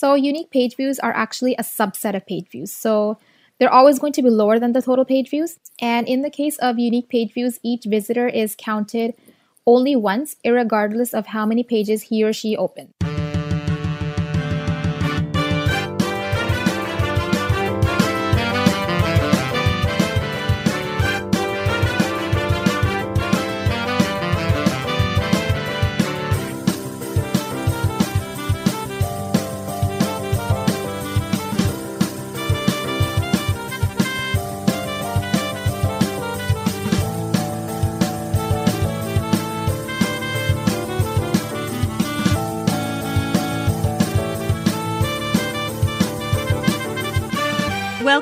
So, unique page views are actually a subset of page views. So, they're always going to be lower than the total page views. And in the case of unique page views, each visitor is counted only once, regardless of how many pages he or she opened.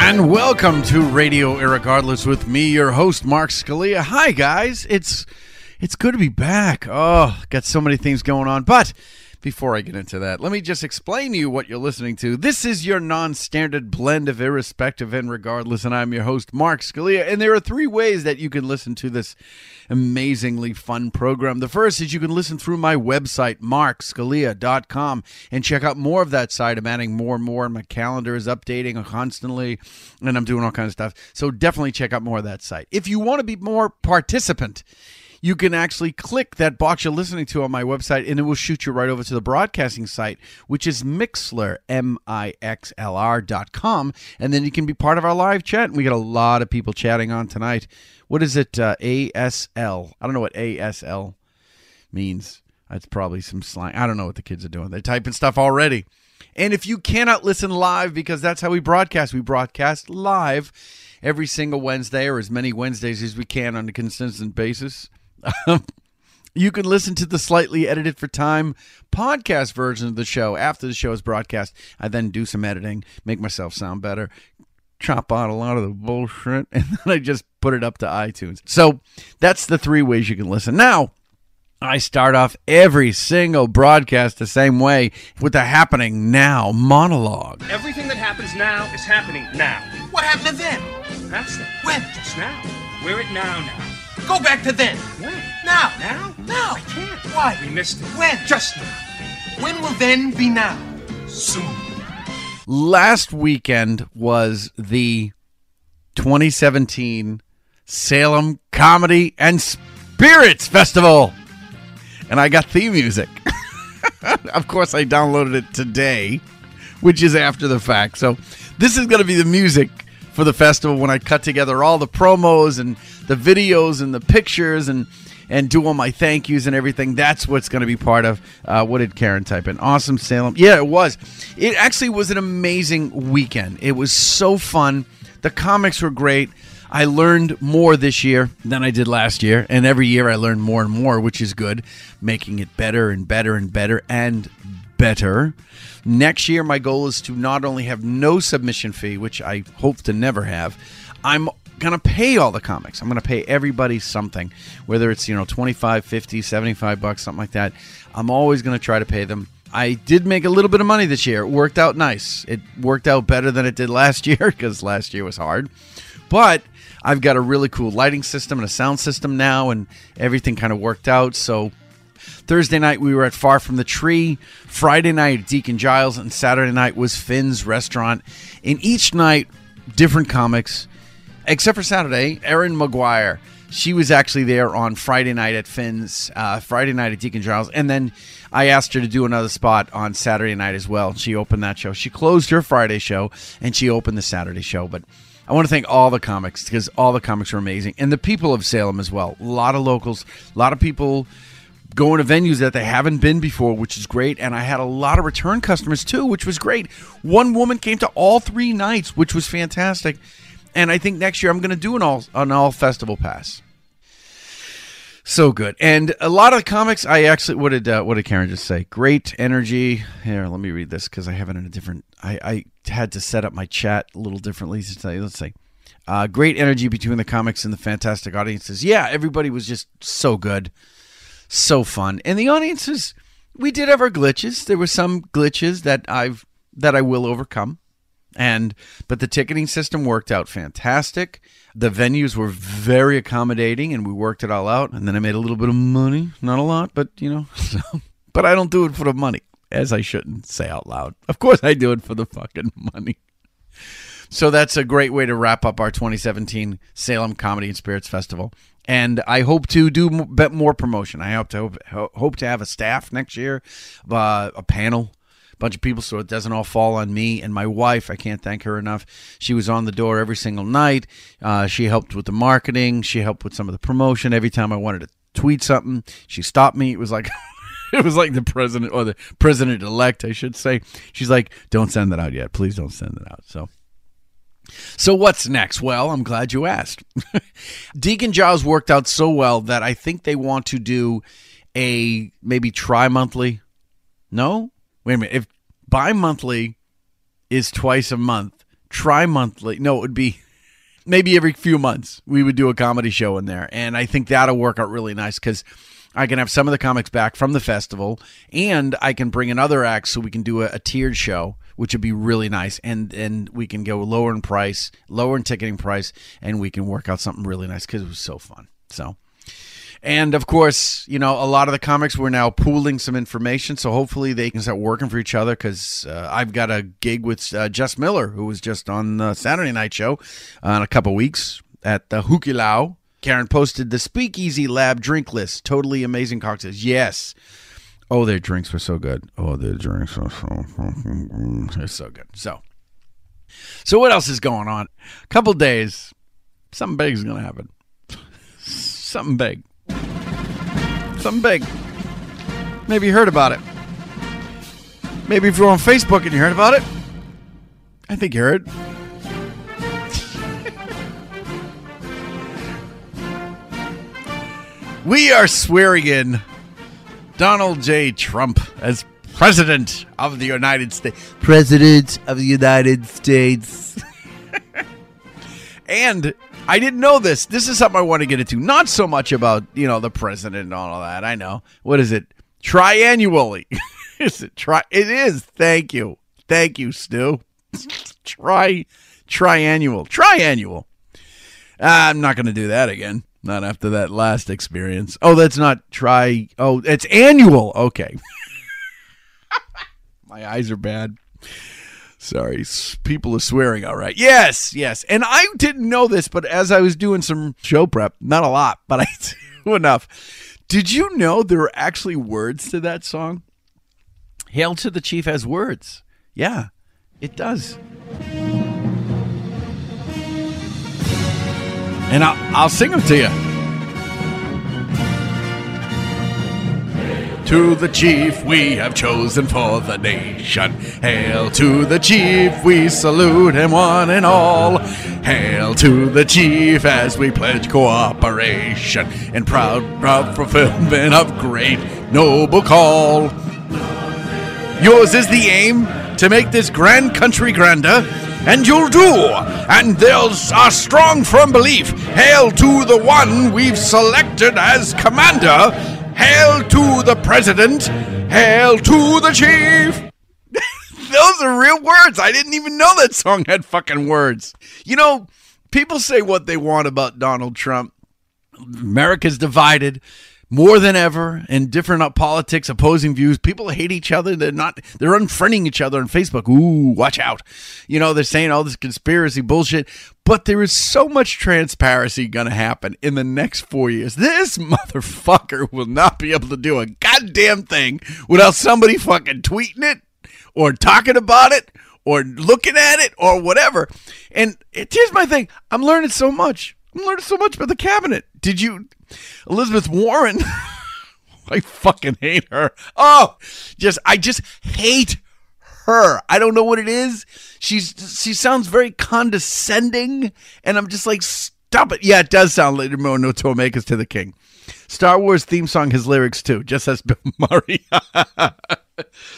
And welcome to Radio Irregardless with me, your host, Mark Scalia. Hi, guys. It's it's good to be back. Oh, got so many things going on. But before I get into that, let me just explain to you what you're listening to. This is your non-standard blend of irrespective and regardless, and I'm your host, Mark Scalia. And there are three ways that you can listen to this amazingly fun program. The first is you can listen through my website, markscalia.com, and check out more of that site. I'm adding more and more, and my calendar is updating constantly, and I'm doing all kinds of stuff. So definitely check out more of that site. If you want to be more participant, you can actually click that box you're listening to on my website and it will shoot you right over to the broadcasting site, which is Mixlr, M I X L R dot com. And then you can be part of our live chat. And we got a lot of people chatting on tonight. What is it? Uh, ASL. I don't know what ASL means. That's probably some slang. I don't know what the kids are doing. They're typing stuff already. And if you cannot listen live, because that's how we broadcast, we broadcast live every single Wednesday or as many Wednesdays as we can on a consistent basis. you can listen to the slightly edited for time podcast version of the show after the show is broadcast. I then do some editing, make myself sound better, chop out a lot of the bullshit, and then I just put it up to iTunes. So that's the three ways you can listen. Now, I start off every single broadcast the same way with the happening now monologue. Everything that happens now is happening now. What happened to then? That's it. When? Just now. We're at now now. Go back to then. When? Now. Now? Now. I can't. Why? We missed it. When? Just now. When will then be now? Soon. Last weekend was the 2017 Salem Comedy and Spirits Festival. And I got theme music. of course, I downloaded it today, which is after the fact. So, this is going to be the music for the festival when I cut together all the promos and the videos and the pictures and and do all my thank yous and everything. That's what's going to be part of. Uh, what did Karen type in? Awesome Salem. Yeah, it was. It actually was an amazing weekend. It was so fun. The comics were great. I learned more this year than I did last year, and every year I learn more and more, which is good, making it better and better and better and better. Next year, my goal is to not only have no submission fee, which I hope to never have, I'm to pay all the comics. I'm to pay everybody something, whether it's, you know, 25, 50, 75 bucks, something like that. I'm always to try to pay them. I did make a little bit of money this year. It worked out nice. It worked out better than it did last year because last year was hard. But I've got a really cool lighting system and a sound system now, and everything kind of worked out. So Thursday night we were at Far From the Tree. Friday night Deacon Giles, and Saturday night was Finn's Restaurant. In each night, different comics, except for Saturday. Erin McGuire. She was actually there on Friday night at Finn's, uh, Friday night at Deacon Giles, and then I asked her to do another spot on Saturday night as well. She opened that show. She closed her Friday show and she opened the Saturday show. But I want to thank all the comics because all the comics are amazing, and the people of Salem as well. A lot of locals, a lot of people going to venues that they haven't been before, which is great. And I had a lot of return customers too, which was great. One woman came to all three nights, which was fantastic. And I think next year I'm going to do an all an all festival pass. So good, and a lot of comics. I actually, what did uh, what did Karen just say? Great energy. Here, let me read this because I have it in a different. I, I had to set up my chat a little differently. So let's say, uh, great energy between the comics and the fantastic audiences. Yeah, everybody was just so good, so fun, and the audiences. We did have our glitches. There were some glitches that I've that I will overcome, and but the ticketing system worked out fantastic. The venues were very accommodating, and we worked it all out. And then I made a little bit of money, not a lot, but you know. So, but I don't do it for the money, as I shouldn't say out loud. Of course, I do it for the fucking money. So that's a great way to wrap up our 2017 Salem Comedy and Spirits Festival. And I hope to do more promotion. I hope to hope, hope to have a staff next year, uh, a panel, bunch of people, so it doesn't all fall on me and my wife. I can't thank her enough. She was on the door every single night. Uh, she helped with the marketing. She helped with some of the promotion. Every time I wanted to tweet something, she stopped me. It was like. It was like the president or the president elect, I should say. She's like, "Don't send that out yet. Please don't send it out." So, so what's next? Well, I'm glad you asked. Deacon Giles worked out so well that I think they want to do a maybe tri monthly. No? Wait a minute. If bi monthly is twice a month, tri monthly, no, it would be maybe every few months we would do a comedy show in there. And I think that'll work out really nice because I can have some of the comics back from the festival and I can bring another act so we can do a, a tiered show, which would be really nice. And and we can go lower in price, lower in ticketing price, and we can work out something really nice because it was so fun. So and of course, you know, a lot of the comics we're now pooling some information, so hopefully they can start working for each other. Because uh, I've got a gig with uh, Jess Miller, who was just on the Saturday Night Show uh, in a couple weeks at the Hukilau. Karen posted the Speakeasy Lab drink list. Totally amazing cocktails. Yes. Oh, their drinks were so good. Oh, their drinks were so they're so good. So, so what else is going on? A couple days, something big is going to happen. Something big. Something big. Maybe you heard about it. Maybe if you're on Facebook and you heard about it. I think you heard. we are swearing in Donald J. Trump as President of the United States. President of the United States. and I didn't know this. This is something I want to get into. Not so much about, you know, the president and all that. I know. What is it? Triannually. is it tri it is. Thank you. Thank you, Stu. Tri triannual. Triannual. Ah, I'm not going to do that again. Not after that last experience. Oh, that's not try. Oh, it's annual. Okay. My eyes are bad. Sorry, people are swearing. All right. Yes, yes. And I didn't know this, but as I was doing some show prep, not a lot, but I do enough. Did you know there are actually words to that song? Hail to the Chief has words. Yeah, it does. And I'll, I'll sing them to you. To the chief we have chosen for the nation. Hail to the chief, we salute him one and all. Hail to the chief as we pledge cooperation in proud, proud fulfillment of great, noble call. Yours is the aim to make this grand country grander, and you'll do. And there's a strong, firm belief. Hail to the one we've selected as commander. Hail to the president. Hail to the chief. Those are real words. I didn't even know that song had fucking words. You know, people say what they want about Donald Trump. America's divided more than ever in different uh, politics, opposing views. People hate each other. They're not, they're unfriending each other on Facebook. Ooh, watch out. You know, they're saying all this conspiracy bullshit. But there is so much transparency going to happen in the next four years. This motherfucker will not be able to do a goddamn thing without somebody fucking tweeting it or talking about it or looking at it or whatever. And it, here's my thing I'm learning so much. I'm so much about the cabinet. Did you, Elizabeth Warren? I fucking hate her. Oh, just I just hate her. I don't know what it is. She's she sounds very condescending, and I'm just like, Stop it. Yeah, it does sound like no Tomakas to the king. Star Wars theme song has lyrics too, just as Bill Murray.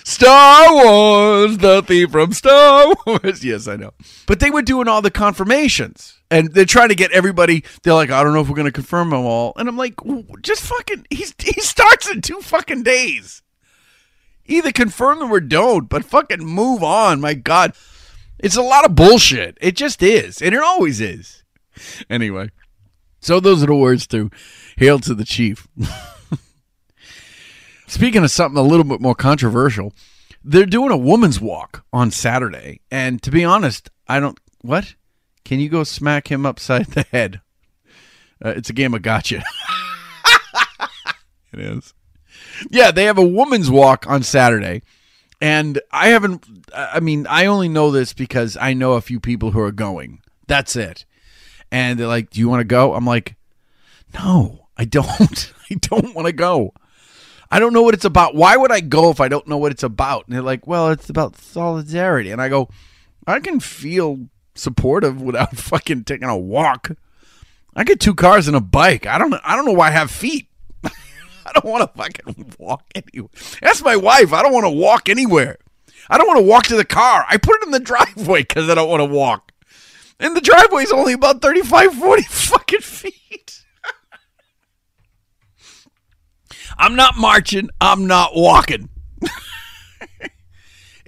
Star Wars, the theme from Star Wars. Yes, I know. But they were doing all the confirmations. And they're trying to get everybody. They're like, I don't know if we're going to confirm them all. And I'm like, just fucking. He's, he starts in two fucking days. Either confirm them or don't, but fucking move on. My God. It's a lot of bullshit. It just is. And it always is. Anyway. So those are the words to Hail to the Chief. Speaking of something a little bit more controversial, they're doing a woman's walk on Saturday. And to be honest, I don't. What? Can you go smack him upside the head? Uh, it's a game of gotcha. it is. Yeah, they have a woman's walk on Saturday. And I haven't, I mean, I only know this because I know a few people who are going. That's it. And they're like, Do you want to go? I'm like, No, I don't. I don't want to go. I don't know what it's about. Why would I go if I don't know what it's about? And they're like, Well, it's about solidarity. And I go, I can feel supportive without fucking taking a walk. I get two cars and a bike. I don't I don't know why I have feet. I don't want to fucking walk anywhere. That's my wife. I don't want to walk anywhere. I don't want to walk to the car. I put it in the driveway because I don't want to walk. And the driveway is only about 35, 40 fucking feet. I'm not marching. I'm not walking.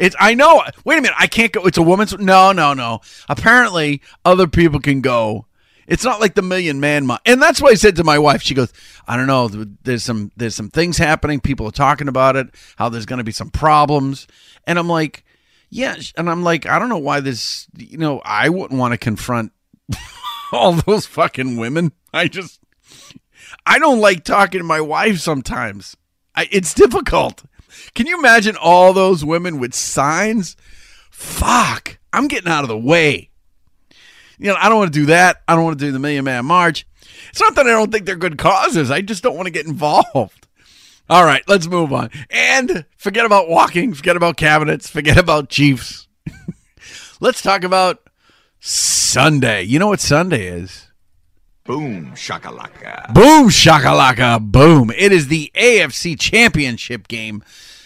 It's I know. Wait a minute. I can't go. It's a woman's. No, no, no. Apparently, other people can go. It's not like the Million Man and that's why I said to my wife. She goes, "I don't know. There's some there's some things happening. People are talking about it. How there's going to be some problems." And I'm like, "Yeah." And I'm like, "I don't know why this. You know, I wouldn't want to confront all those fucking women. I just, I don't like talking to my wife sometimes. I, it's difficult. Can you imagine all those women with signs? Fuck, I'm getting out of the way. You know, I don't want to do that. I don't want to do the Million Man March. It's not that I don't think they're good causes. I just don't want to get involved. All right, let's move on. And forget about walking, forget about cabinets, forget about chiefs. let's talk about Sunday. You know what Sunday is? Boom, shakalaka. Boom, shakalaka, boom. It is the AFC Championship game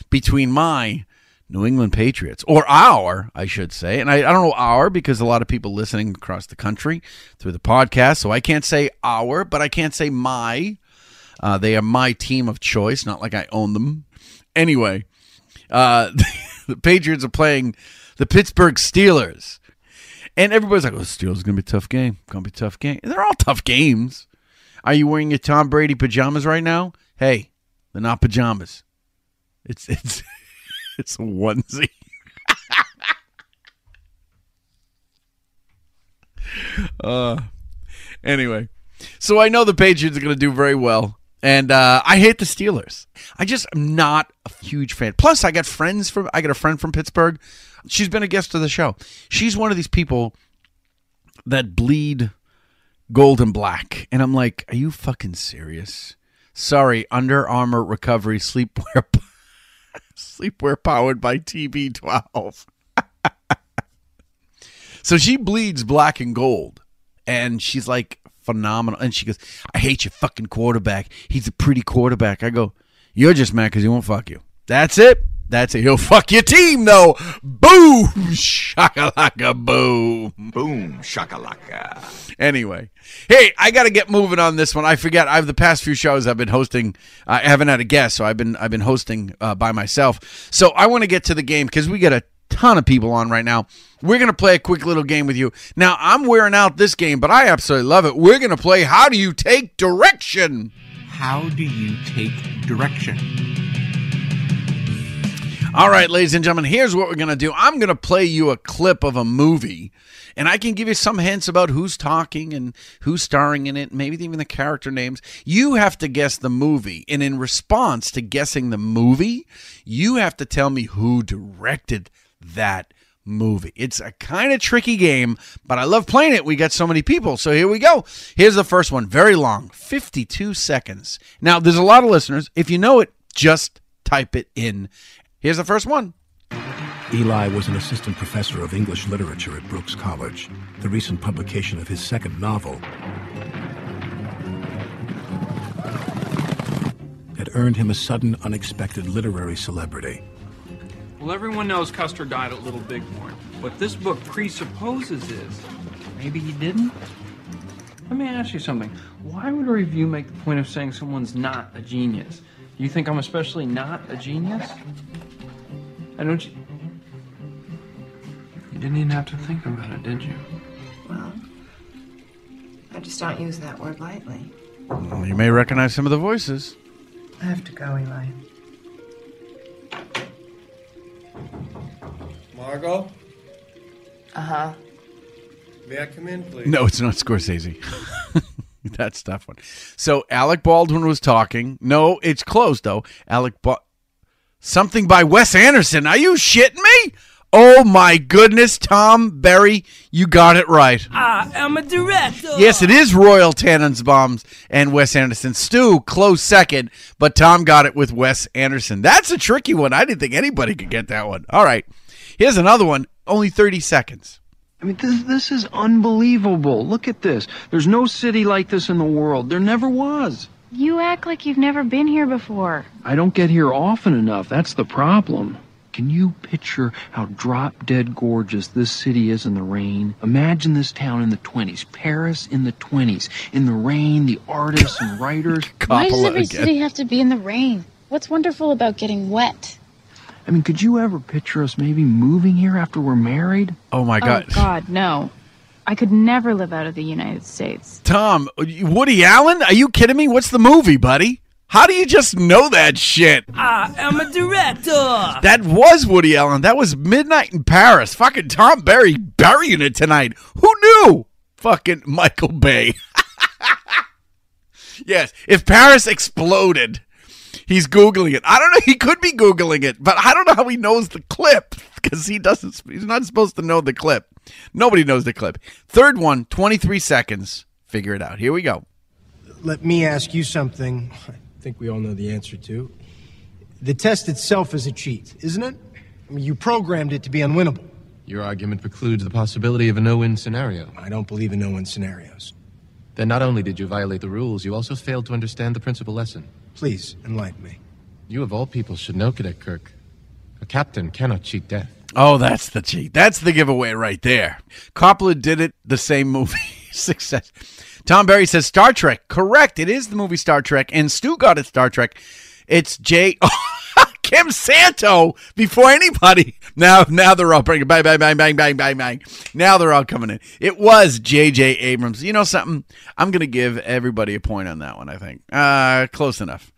between my New England Patriots, or our, I should say. And I, I don't know our because a lot of people listening across the country through the podcast. So I can't say our, but I can't say my. Uh, they are my team of choice, not like I own them. Anyway, uh, the Patriots are playing the Pittsburgh Steelers. And everybody's like, oh, Steelers going to be a tough game. Going to be a tough game. They're all tough games. Are you wearing your Tom Brady pajamas right now? Hey, they're not pajamas. It's it's it's a onesie. uh anyway. So I know the Patriots are going to do very well. And uh, I hate the Steelers. I just am not a huge fan. Plus, I got friends from I got a friend from Pittsburgh. She's been a guest of the show. She's one of these people that bleed gold and black. And I'm like, are you fucking serious? Sorry, Under Armour Recovery Sleepwear Sleepwear powered by TB12. so she bleeds black and gold. And she's like phenomenal. And she goes, I hate your fucking quarterback. He's a pretty quarterback. I go, You're just mad because he won't fuck you. That's it. That's it. He'll fuck your team, though. Boom! Shakalaka boom. Boom, shakalaka. Anyway, hey, I got to get moving on this one. I forget. I've the past few shows I've been hosting. I haven't had a guest, so I've been I've been hosting uh, by myself. So I want to get to the game because we got a ton of people on right now. We're gonna play a quick little game with you. Now I'm wearing out this game, but I absolutely love it. We're gonna play. How do you take direction? How do you take direction? All right, ladies and gentlemen, here's what we're going to do. I'm going to play you a clip of a movie, and I can give you some hints about who's talking and who's starring in it, maybe even the character names. You have to guess the movie, and in response to guessing the movie, you have to tell me who directed that movie. It's a kind of tricky game, but I love playing it. We got so many people. So here we go. Here's the first one, very long, 52 seconds. Now, there's a lot of listeners. If you know it, just type it in. Here's the first one. Eli was an assistant professor of English literature at Brooks College. The recent publication of his second novel had earned him a sudden, unexpected literary celebrity. Well, everyone knows Custer died at Little Bighorn. What this book presupposes is maybe he didn't? Let me ask you something. Why would a review make the point of saying someone's not a genius? Do you think I'm especially not a genius? I don't you. You didn't even have to think about it, did you? Well, I just don't use that word lightly. Well, you may recognize some of the voices. I have to go, Eli. Margot? Uh huh. May I come in, please? No, it's not Scorsese. That's a tough one. So Alec Baldwin was talking. No, it's closed though. Alec ba- something by Wes Anderson. Are you shitting me? Oh my goodness, Tom Berry, you got it right. I am a director. Yes, it is Royal Tenenbaums and Wes Anderson. Stu, close second, but Tom got it with Wes Anderson. That's a tricky one. I didn't think anybody could get that one. All right. Here's another one, only 30 seconds. I mean, this, this is unbelievable. Look at this. There's no city like this in the world. There never was. You act like you've never been here before. I don't get here often enough. That's the problem. Can you picture how drop dead gorgeous this city is in the rain? Imagine this town in the 20s, Paris in the 20s, in the rain, the artists and writers. Why does every city have to be in the rain? What's wonderful about getting wet? I mean, could you ever picture us maybe moving here after we're married? Oh my Oh, God, no. I could never live out of the United States. Tom, Woody Allen? Are you kidding me? What's the movie, buddy? How do you just know that shit? I am a director. That was Woody Allen. That was Midnight in Paris. Fucking Tom Berry burying it tonight. Who knew? Fucking Michael Bay. yes, if Paris exploded, he's Googling it. I don't know. He could be Googling it, but I don't know how he knows the clip because he doesn't, he's not supposed to know the clip. Nobody knows the clip. Third one, 23 seconds. Figure it out. Here we go. Let me ask you something I think we all know the answer to. The test itself is a cheat, isn't it? I mean, you programmed it to be unwinnable. Your argument precludes the possibility of a no win scenario. I don't believe in no win scenarios. Then not only did you violate the rules, you also failed to understand the principal lesson. Please, enlighten me. You, of all people, should know, Cadet Kirk. A captain cannot cheat death. Oh, that's the cheat. That's the giveaway right there. Coppola did it, the same movie. Success. Tom Berry says Star Trek. Correct. It is the movie Star Trek. And Stu got it Star Trek. It's Jay. Kim Santo before anybody. Now, now they're all bringing bang, bang, bang, bang, bang, bang, bang. Now they're all coming in. It was J.J. Abrams. You know something? I'm going to give everybody a point on that one. I think. Uh, close enough.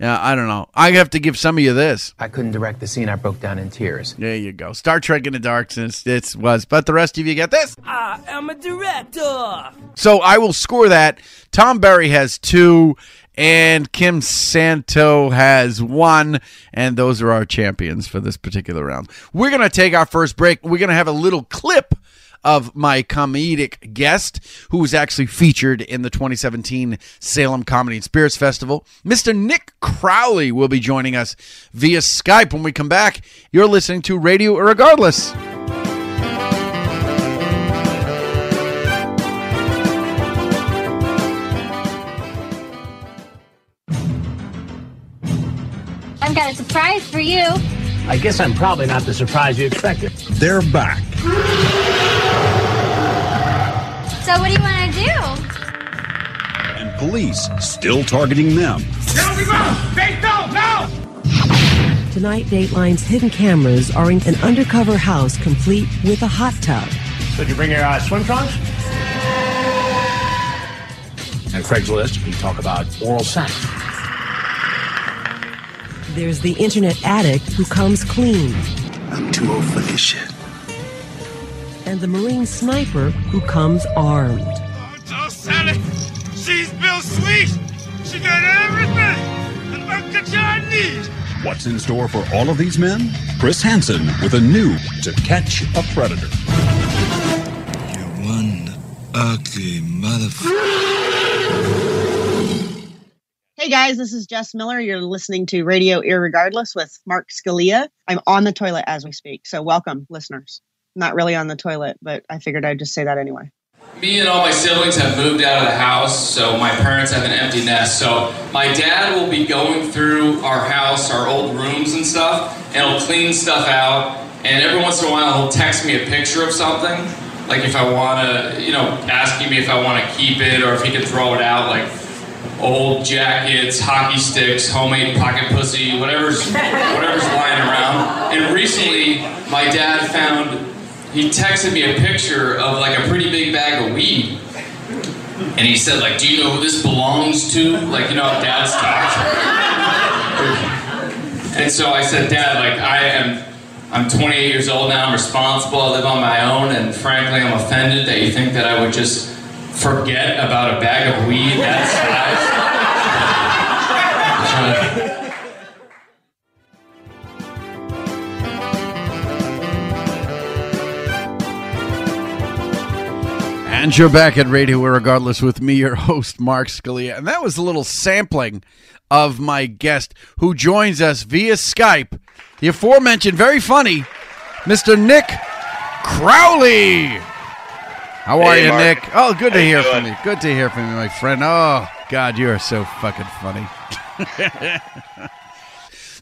Yeah, I don't know. I have to give some of you this. I couldn't direct the scene. I broke down in tears. There you go. Star Trek in the Dark since it was, but the rest of you get this. I am a director. So I will score that. Tom Berry has two, and Kim Santo has won. and those are our champions for this particular round. We're going to take our first break. We're going to have a little clip of my comedic guest who was actually featured in the 2017 Salem Comedy and Spirits Festival. Mr. Nick Crowley will be joining us via Skype when we come back. You're listening to Radio Irregardless. Got a surprise for you. I guess I'm probably not the surprise you expected. They're back. So what do you want to do? And police still targeting them. Down we go! Face down, now! Tonight, Dateline's hidden cameras are in an undercover house complete with a hot tub. So did you bring your uh, swim trunks? And Craigslist, we talk about oral sex. There's the internet addict who comes clean. I'm too old for this shit. And the Marine sniper who comes armed. Oh, Sally, she's built sweet. She got everything an Uncle John needs. What's in store for all of these men? Chris Hansen with a new To Catch a Predator. You're one ugly motherfucker. Hey guys, this is Jess Miller. You're listening to Radio Irregardless with Mark Scalia. I'm on the toilet as we speak, so welcome, listeners. Not really on the toilet, but I figured I'd just say that anyway. me and all my siblings have moved out of the house, so my parents have an empty nest. So my dad will be going through our house, our old rooms and stuff, and he'll clean stuff out. And every once in a while, he'll text me a picture of something, like if I want to, you know, asking me if I want to keep it or if he can throw it out, like old jackets, hockey sticks, homemade pocket pussy, whatever's whatever's lying around. And recently, my dad found he texted me a picture of like a pretty big bag of weed. And he said, like, do you know who this belongs to? Like, you know dads talk. And so I said, Dad, like, I am, I'm 28 years old now. I'm responsible. I live on my own, and frankly, I'm offended that you think that I would just forget about a bag of weed that And you're back at Radio Regardless with me, your host, Mark Scalia. And that was a little sampling of my guest who joins us via Skype, the aforementioned, very funny, Mr. Nick Crowley. How are Hey, you, Mark. Nick? Oh, good to How you hear from you. Good to hear from you, my friend. Oh, God, you are so fucking funny.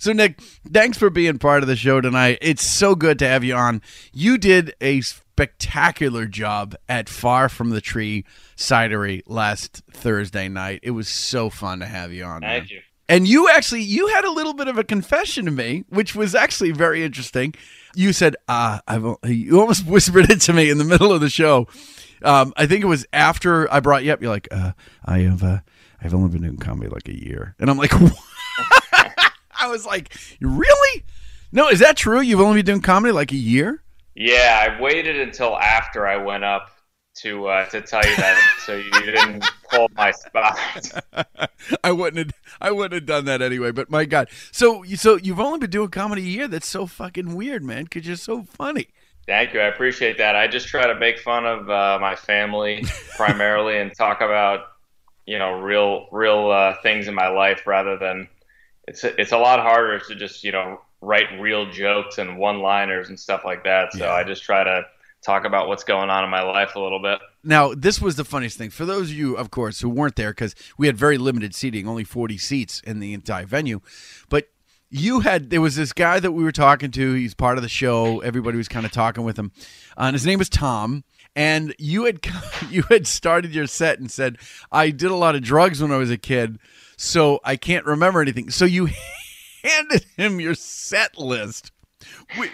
So, Nick, thanks for being part of the show tonight. It's so good to have you on. You did a spectacular job at Far From the Tree Cidery last Thursday night. It was so fun to have you on. man. Thank you. And you actually you had a little bit of a confession to me, which was actually very interesting. You said, uh, I've you almost whispered it to me in the middle of the show. Um, I think it was after I brought you up. You're like, uh, I have uh, I've only been doing comedy like a year, and I'm like, what? I was like, really? No, is that true? You've only been doing comedy like a year? Yeah, I waited until after I went up to uh, to tell you that, so you didn't pull my spot. I wouldn't have, I wouldn't have done that anyway. But my God, so you so you've only been doing comedy a year. That's so fucking weird, man. Because you're so funny. Thank you, I appreciate that. I just try to make fun of uh, my family primarily and talk about you know real real uh, things in my life rather than it's a, it's a lot harder to just you know write real jokes and one liners and stuff like that. So I just try to talk about what's going on in my life a little bit. Now, this was the funniest thing for those of you, of course, who weren't there because we had very limited seating, only forty seats in the entire venue. But you had there was this guy that we were talking to. He's part of the show. Everybody was kind of talking with him, uh, and his name was Tom. And you had you had started your set and said, "I did a lot of drugs when I was a kid, so I can't remember anything." So you handed him your set list,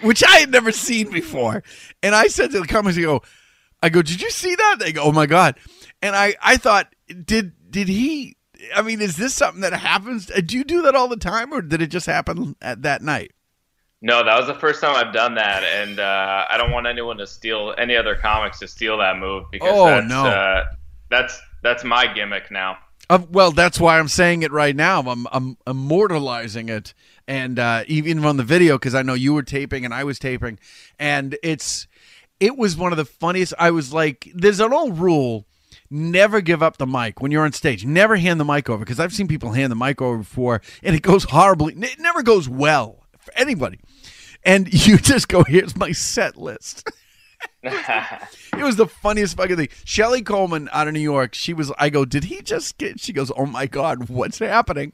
which I had never seen before. And I said to the comments, go, I go, did you see that? They go, oh my god. And I I thought, did did he? I mean, is this something that happens? Do you do that all the time, or did it just happen at that night? No, that was the first time I've done that, and uh, I don't want anyone to steal any other comics to steal that move because Oh, that's, no. uh, that's that's my gimmick now. Uh, well, that's why I'm saying it right now. I'm I'm immortalizing it, and uh, even on the video because I know you were taping and I was taping, and it's it was one of the funniest. I was like, there's an old rule. Never give up the mic when you're on stage. Never hand the mic over because I've seen people hand the mic over before and it goes horribly. It never goes well for anybody. And you just go, here's my set list. It was the funniest fucking thing. Shelly Coleman out of New York, she was, I go, did he just get, she goes, oh my God, what's happening?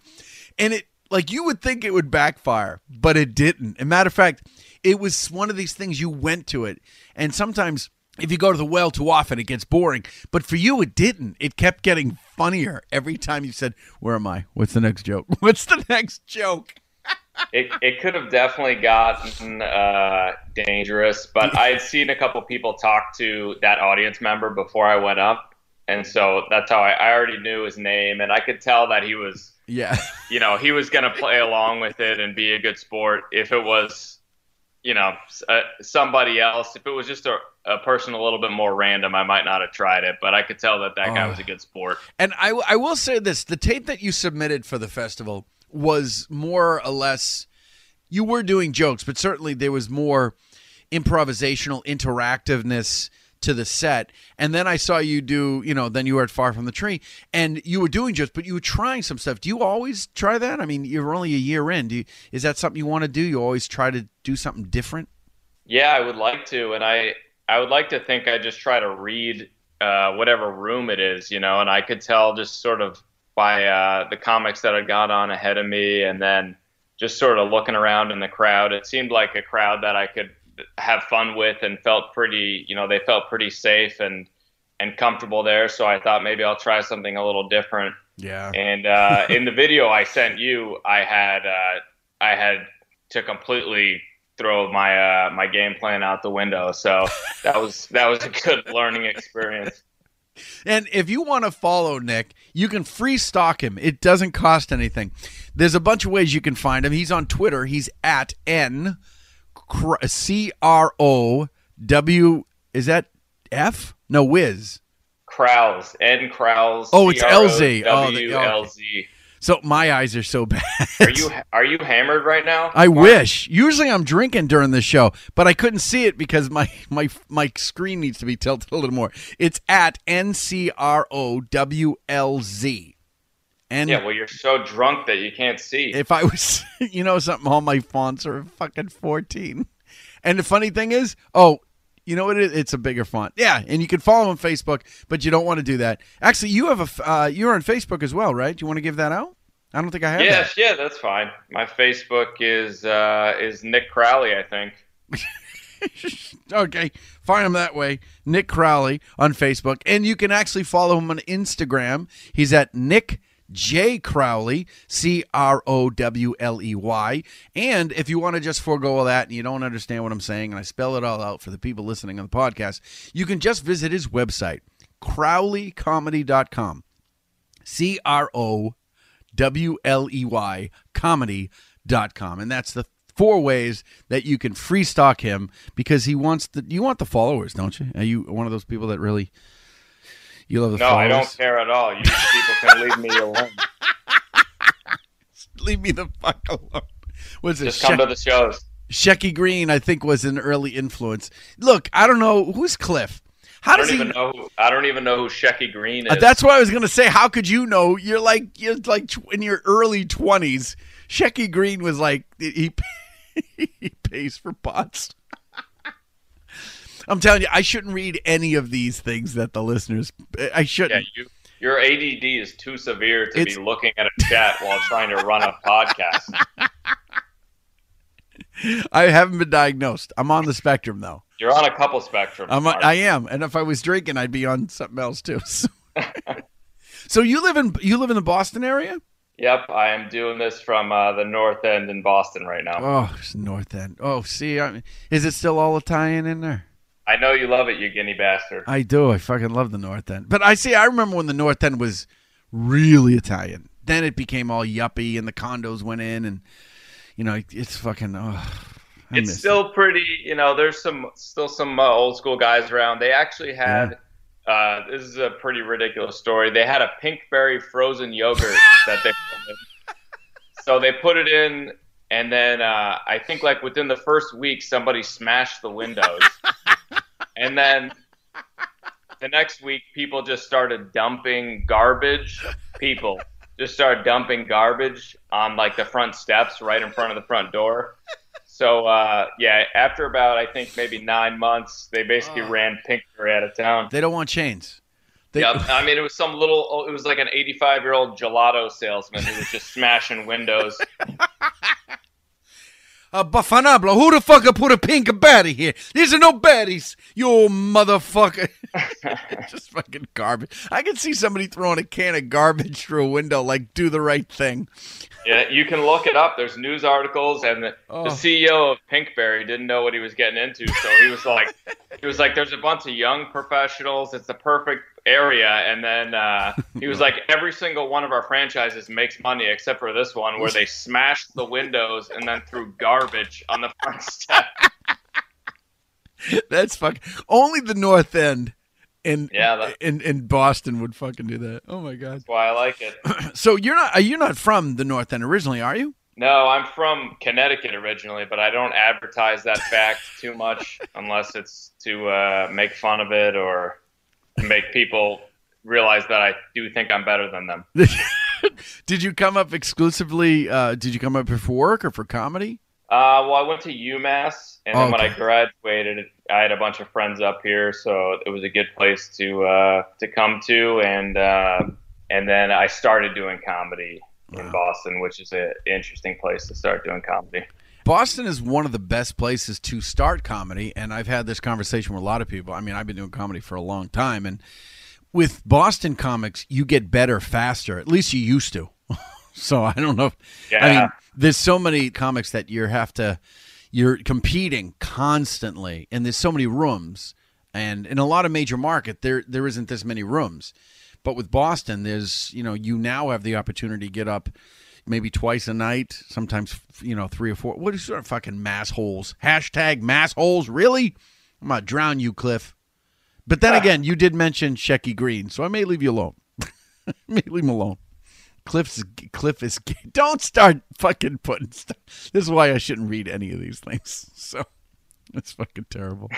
And it, like, you would think it would backfire, but it didn't. And matter of fact, it was one of these things you went to it. And sometimes if you go to the well too often, it gets boring. But for you, it didn't. It kept getting funnier every time you said, where am I? What's the next joke? What's the next joke? It it could have definitely gotten uh, dangerous, but I had seen a couple people talk to that audience member before I went up, and so that's how I, I already knew his name, and I could tell that he was, Yeah. you know, he was going to play along with it and be a good sport. If it was, you know, uh, somebody else, if it was just a, a person a little bit more random, I might not have tried it, but I could tell that that guy Oh. was a good sport. And I, I will say this the tape that you submitted for the festival was more or less, you were doing jokes, but certainly there was more improvisational interactiveness to the set. And then I saw you do, you know, then you were at Far From the Tree and you were doing jokes, but you were trying some stuff. Do you always try that? I mean, you're only a year in. Do you, is that something you want to do? You always try to do something different? Yeah, I would like to, and I I would like to think I just try to read uh, whatever room it is, you know, and I could tell just sort of by uh, the comics that had got on ahead of me, and then just sort of looking around in the crowd. It seemed like a crowd that I could have fun with and felt pretty, you know, they felt pretty safe and and comfortable there. So I thought maybe I'll try something a little different. Yeah. And uh, in the video I sent you, I had uh, I had to completely throw my uh, my game plan out the window. So that was that was a good learning experience. And if you want to follow Nick, you can free stock him. It doesn't cost anything. There's a bunch of ways you can find him. He's on Twitter. He's at N C R O W. Is that F? No, Wiz. Krause. N Krause. Oh, it's LZ. Oh, the-. So my eyes are so bad. Are you are you hammered right now? I wish. Usually I'm drinking during the show, but I couldn't see it because my my my screen needs to be tilted a little more. It's at N C R O W L Z. And yeah, well, you're so drunk that you can't see. if I was, you know, something, all my fonts are fucking 14. And the funny thing is, oh, you know what? It, it's a bigger font. Yeah, and you can follow him on Facebook, but you don't want to do that. Actually, you have a uh, you're on Facebook as well, right? Do you want to give that out? I don't think I have yes, yeah, that's fine. My Facebook is uh, is Nick Crowley, I think. Okay, find him that way. Nick Crowley on Facebook, and you can actually follow him on Instagram. He's at Nick J Crowley, C R O W L E Y. And if you want to just forego all that and you don't understand what I'm saying, and I spell it all out for the people listening on the podcast, you can just visit his website, crowleycomedy.com. C R O W L E Y comedy.com. And that's the four ways that you can free stock him because he wants the you want the followers, don't you? Are you one of those people that really you love the no, followers? I don't care at all. You people can leave me alone. Leave me the fuck alone. What's it? Just come to the shows. Shecky Greene, I think, was an early influence. Look, I don't know who's Cliff. How I does don't he? even know. Who, I don't even know who Shecky Greene is. Uh, that's what I was gonna say. How could you know? You're like you're like tw- in your early twenties. Shecky Greene was like he he pays for pots. I'm telling you, I shouldn't read any of these things that the listeners. I shouldn't. you. Your ADD is too severe to It's- be looking at a chat while trying to run a podcast. I haven't been diagnosed. I'm on the spectrum though. You're on a couple spectrums. I'm. I am, and if I was drinking, I'd be on something else too. So, so you live in you live in the Boston area? Yep, I am doing this from uh, the North End in Boston right now. Oh, it's North End. Oh, see, I mean, is it still all Italian in there? I know you love it, you guinea bastard. I do. I fucking love the North End. But I see. I remember when the North End was really Italian. Then it became all yuppie, and the condos went in, and you know, it's fucking. Oh, it's still pretty you know there's some still some uh, old school guys around they actually had uh, this is a pretty ridiculous story they had a pinkberry frozen yogurt that they put in. so they put it in and then uh, i think like within the first week somebody smashed the windows and then the next week people just started dumping garbage people just started dumping garbage on like the front steps right in front of the front door so uh, yeah, after about I think maybe nine months, they basically ran Pinkberry out of town. They don't want chains. They, Yep. I mean, it was some little. It was like an 85 year old gelato salesman who was just smashing windows. Uh, Buffanablo, who the fuck put a pink baddie here? These are no baddies, you motherfucker. Just fucking garbage. I can see somebody throwing a can of garbage through a window, like, do the right thing. Yeah, you can look it up. There's news articles, and the, Oh. the CEO of Pinkberry didn't know what he was getting into, so he was like, he was like, "There's a bunch of young professionals. It's the perfect area." And then uh, he was like, "Every single one of our franchises makes money except for this one, where they smashed the windows and then threw garbage on the front step." That's fucking. Only the North End in, Yeah, in, in Boston would fucking do that. Oh, my God. That's why I like it. So you're not, you're not from the North End originally, are you? No, I'm from Connecticut originally, but I don't advertise that fact too much unless it's to uh, make fun of it or make people realize that I do think I'm better than them. did you come up exclusively, uh, did you come up here for work or for comedy? Uh, well, I went to UMass, and then when I graduated, I had a bunch of friends up here, so it was a good place to uh, to come to, and uh, and then I started doing comedy in Boston, which is an interesting place to start doing comedy. Boston is one of the best places to start comedy, and I've had this conversation with a lot of people. I mean, I've been doing comedy for a long time, and with Boston comics, you get better faster. At least you used to. so I don't know. If, I mean, there's so many comics that you have to. You're competing constantly, and there's so many rooms, and in a lot of major market, there there isn't this many rooms. But with Boston, there's you know you now have the opportunity to get up maybe twice a night, sometimes you know three or four. What is sort of fucking mass holes? Hashtag mass holes. Really? I'm gonna drown you, Cliff. But then ah. again, you did mention Shecky Greene, so I may leave you alone. may leave him alone. Cliff's Cliff is. Don't start fucking putting stuff. This is why I shouldn't read any of these things. So it's fucking terrible.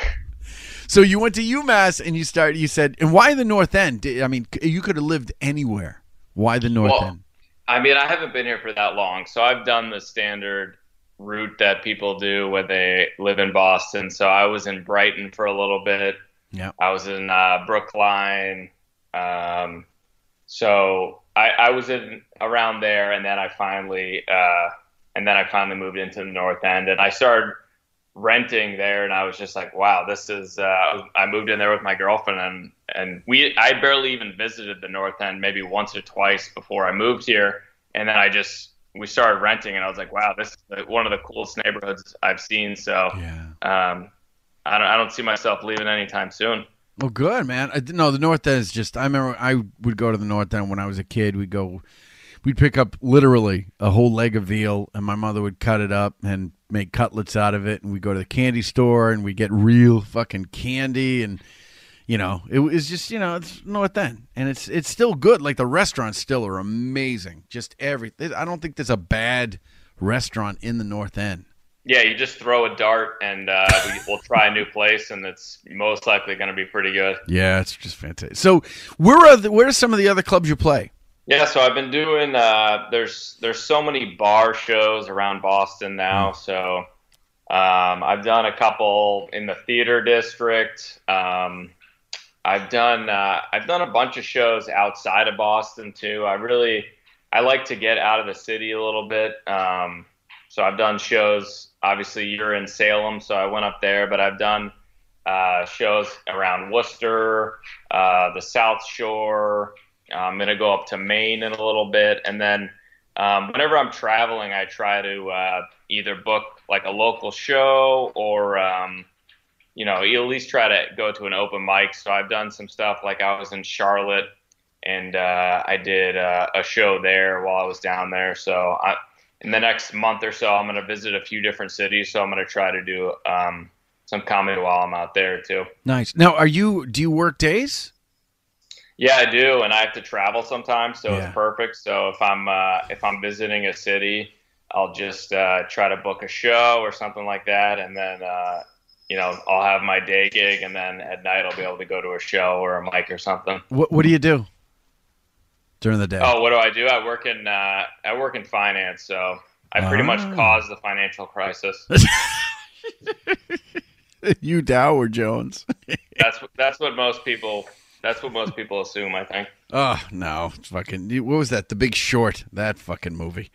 So you went to UMass and you started. You said, and why the North End? I mean, you could have lived anywhere. Why the North Well, End? I mean, I haven't been here for that long, so I've done the standard route that people do when they live in Boston. So I was in Brighton for a little bit. Yeah. I was in uh, Brookline. Um, so I, I was in around there, and then I finally, uh, and then I finally moved into the North End, and I started renting there, and I was just like, wow, this is. Uh, I moved in there with my girlfriend, and and we, I barely even visited the North End, maybe once or twice before I moved here, and then I just we started renting, and I was like, wow, this is one of the coolest neighborhoods I've seen. So, yeah. um, I don't, I don't see myself leaving anytime soon. Well, good man. I, no, the North End is just. I remember I would go to the North End when I was a kid. We'd go, we'd pick up literally a whole leg of veal, and my mother would cut it up and make cutlets out of it. And we'd go to the candy store and we get real fucking candy, and you know, it was just you know, it's North End, and it's it's still good. Like the restaurants still are amazing. Just everything. I don't think there's a bad restaurant in the North End. Yeah, you just throw a dart, and uh, we, we'll try a new place, and it's most likely going to be pretty good. Yeah, it's just fantastic. So, where are the, where are some of the other clubs you play? Yeah, so I've been doing. Uh, there's there's so many bar shows around Boston now. So um, I've done a couple in the theater district. Um, I've done uh, I've done a bunch of shows outside of Boston too. I really I like to get out of the city a little bit. Um, so I've done shows. Obviously, you're in Salem, so I went up there. But I've done uh, shows around Worcester, uh, the South Shore. I'm gonna go up to Maine in a little bit, and then um, whenever I'm traveling, I try to uh, either book like a local show or um, you know at least try to go to an open mic. So I've done some stuff like I was in Charlotte and uh, I did uh, a show there while I was down there. So I, in the next month or so, I'm going to visit a few different cities. So I'm going to try to do um, some comedy while I'm out there too. Nice. Now, are you? Do you work days? Yeah, I do, and I have to travel sometimes, so Yeah. it's perfect. So if I'm uh, if I'm visiting a city, I'll just uh, try to book a show or something like that, and then uh, you know I'll have my day gig, and then at night I'll be able to go to a show or a mic or something. What What do you do during the day? Oh, what do I do? I work in uh, I work in finance, so I pretty much Ah. caused the financial crisis. you Dow or Jones? that's that's what most people that's what most people assume. I think. oh no, it's fucking. What was that? The Big Short. That fucking movie.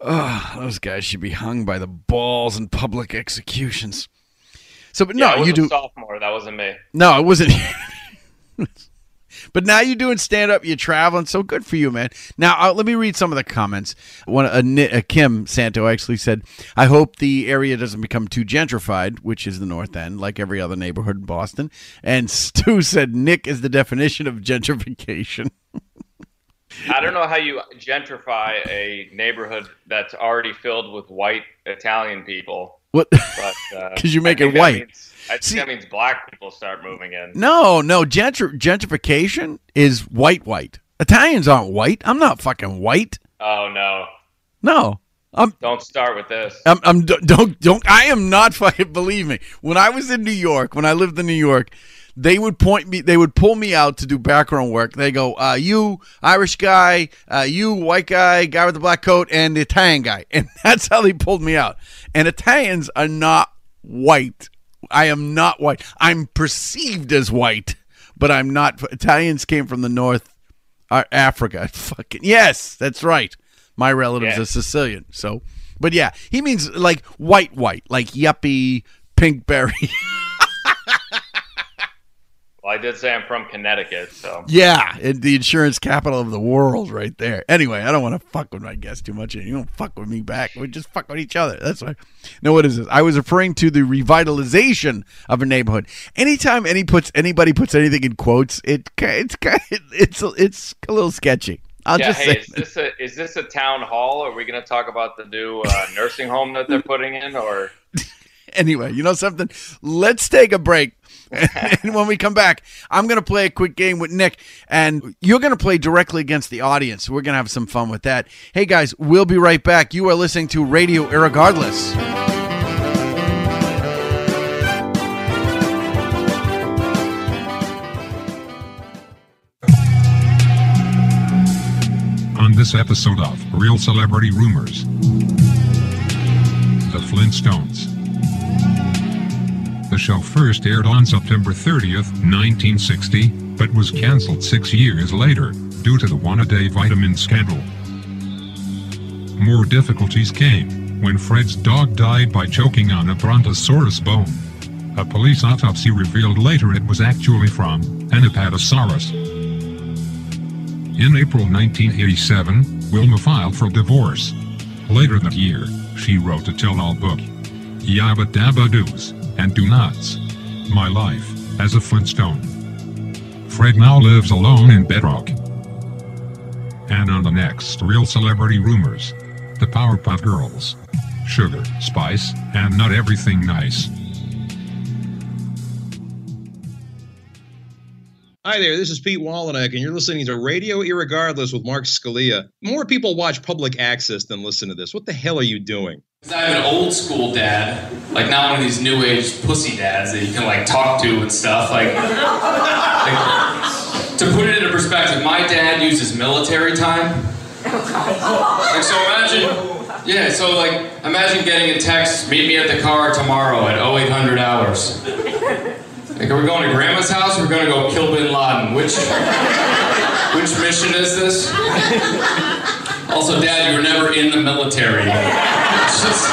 Oh, those guys should be hung by the balls in public executions. So, but Yeah, no, was you a do. sophomore. That wasn't me. No, it wasn't. but now you're doing stand up, you're traveling, so good for you, man. Now, uh, let me read some of the comments. One, a, Ni- a Kim Santo actually said, I hope the area doesn't become too gentrified, which is the North End, like every other neighborhood in Boston. And Stu said, Nick is the definition of gentrification. I don't know how you gentrify a neighborhood that's already filled with white Italian people. What? But uh, you make it that white. means- I think that means black people start moving in. No, no, gentr- gentrification is white, white. Italians aren't white. I'm not fucking white. Oh no! No. I'm Don't start with this. I'm, I'm don't don't I am not fucking believe me. When I was in New York, when I lived in New York, they would point me, they would pull me out to do background work. They go, uh, you Irish guy, uh, you white guy, guy with the black coat, and the Italian guy, and that's how they pulled me out. And Italians are not white. I am not white. I'm perceived as white, but I'm not. Italians came from the north, uh, Africa. Fucking yes, that's right. My relatives are Sicilian, so. But yeah, he means like white, white, like yuppie, Pinkberry. Well, I did say I'm from Connecticut, so Yeah, it, the insurance capital of the world, right there. Anyway, I don't want to fuck with my guests too much. and You don't fuck with me back. We just fuck with each other. That's why. No, what is this? I was referring to the revitalization of a neighborhood. Anytime any puts anybody puts anything in quotes, it it's it's it's a little sketchy. I'll yeah. just Hey, say. is this a is this a town hall? Are we going to talk about the new uh, nursing home that they're putting in, or anyway, you know something? Let's take a break. and when we come back, I'm going to play a quick game with Nick, and you're going to play directly against the audience. We're going to have some fun with that. Hey, guys, we'll be right back. You are listening to Radio Irregardless. On this episode of Real Celebrity Rumors, The Flintstones. The show first aired on September 30, 1960, but was cancelled six years later due to the one-a-day vitamin scandal. More difficulties came when Fred's dog died by choking on a brontosaurus bone. A police autopsy revealed later it was actually from an Apatosaurus. In April 1987, Wilma filed for divorce. Later that year, she wrote a tell-all book, Yabba Dabba Doos and Do Nots. My Life as a Flintstone. Fred now lives alone in Bedrock. And on the next Real Celebrity Rumors, the Powerpuff Girls. Sugar, spice, and not everything nice. Hi there, this is Pete Wallach, and you're listening to Radio Irregardless with Mark Scalia. More people watch public access than listen to this. What the hell are you doing? 'Cause I have an old school dad, like not one of these new age pussy dads that you can like talk to and stuff. Like, like, to put it into perspective, my dad uses military time. Like so imagine, yeah. So like imagine getting a text, meet me at the car tomorrow at 0800 hours. Like, are we going to grandma's house? Or we're going to go kill Bin Laden. Which which mission is this? Also, Dad, you were never in the military. Just,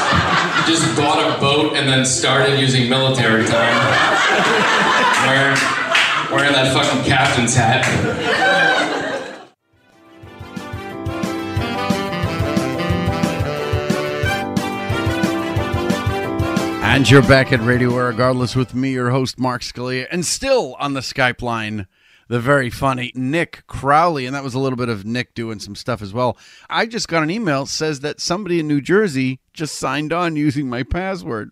just bought a boat and then started using military time. Wearing, wearing that fucking captain's hat. And you're back at Radio Regardless with me, your host, Mark Scalia, and still on the Skype line, the very funny Nick Crowley. And that was a little bit of Nick doing some stuff as well. I just got an email says that somebody in New Jersey just signed on using my password.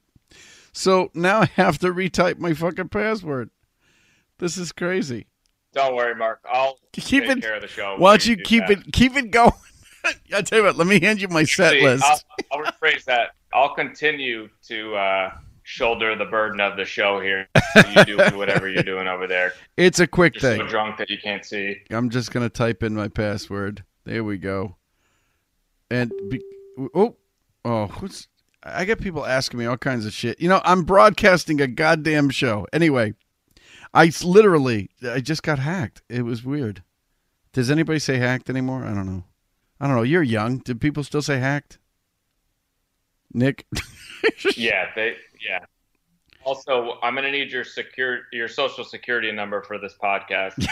So now I have to retype my fucking password. This is crazy. don't worry, Mark. I'll Keep take it- care of the show. Why don't you do keep that. it keep it going? I'll tell you what, let me hand you my set list. I'll, I'll rephrase that. I'll continue to uh, shoulder the burden of the show here. You do whatever you're doing over there. It's a quick You're thing. so drunk that you can't see. I'm just gonna type in my password. There we go. And be, oh, oh, who's? I get people asking me all kinds of shit. You know, I'm broadcasting a goddamn show. Anyway, I literally, I just got hacked. It was weird. Does anybody say hacked anymore? I don't know. I don't know. You're young. Do people still say hacked? Nick. Yeah, they. Yeah. Also, I'm gonna need your secure your social security number for this podcast.